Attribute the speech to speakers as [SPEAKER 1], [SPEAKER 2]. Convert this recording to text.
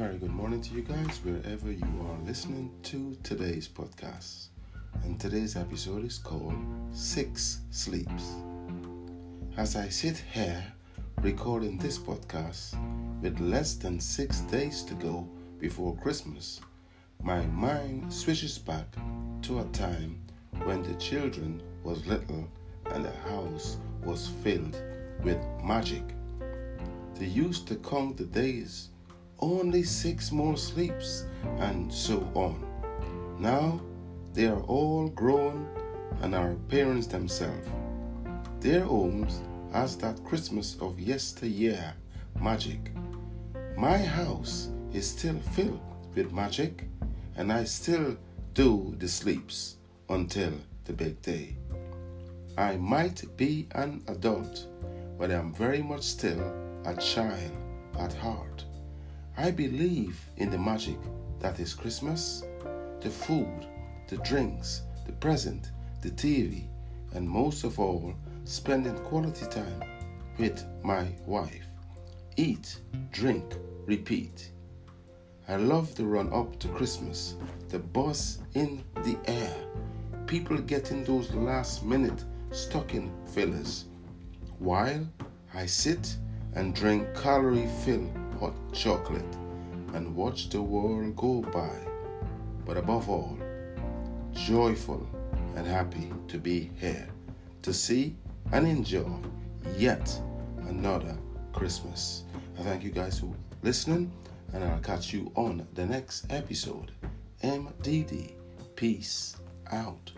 [SPEAKER 1] very good morning to you guys, wherever you are listening to today's podcast. And today's episode is called Six Sleeps. As I sit here recording this podcast with less than six days to go before Christmas, my mind switches back to a time when the children was little and the house was filled with magic. They used to count the days, only six more sleeps, and so on. Now they are all grown and are parents themselves. Their homes has that Christmas of yesteryear magic. My house is still filled with magic, and I still do the sleeps until the big day. I might be an adult, but I'm very much still a child at heart. I believe in the magic that is Christmas, the food, the drinks, the present, the TV, and most of all, spending quality time with my wife. Eat, drink, repeat. I love the run up to Christmas, the buzz in the air, people getting those last minute stocking fillers, while I sit and drink calorie filled hot chocolate and watch the world go by. But above all, joyful and happy to be here to see and enjoy yet another Christmas. I thank you guys for listening, and I'll catch you on the next episode. MDD, peace out.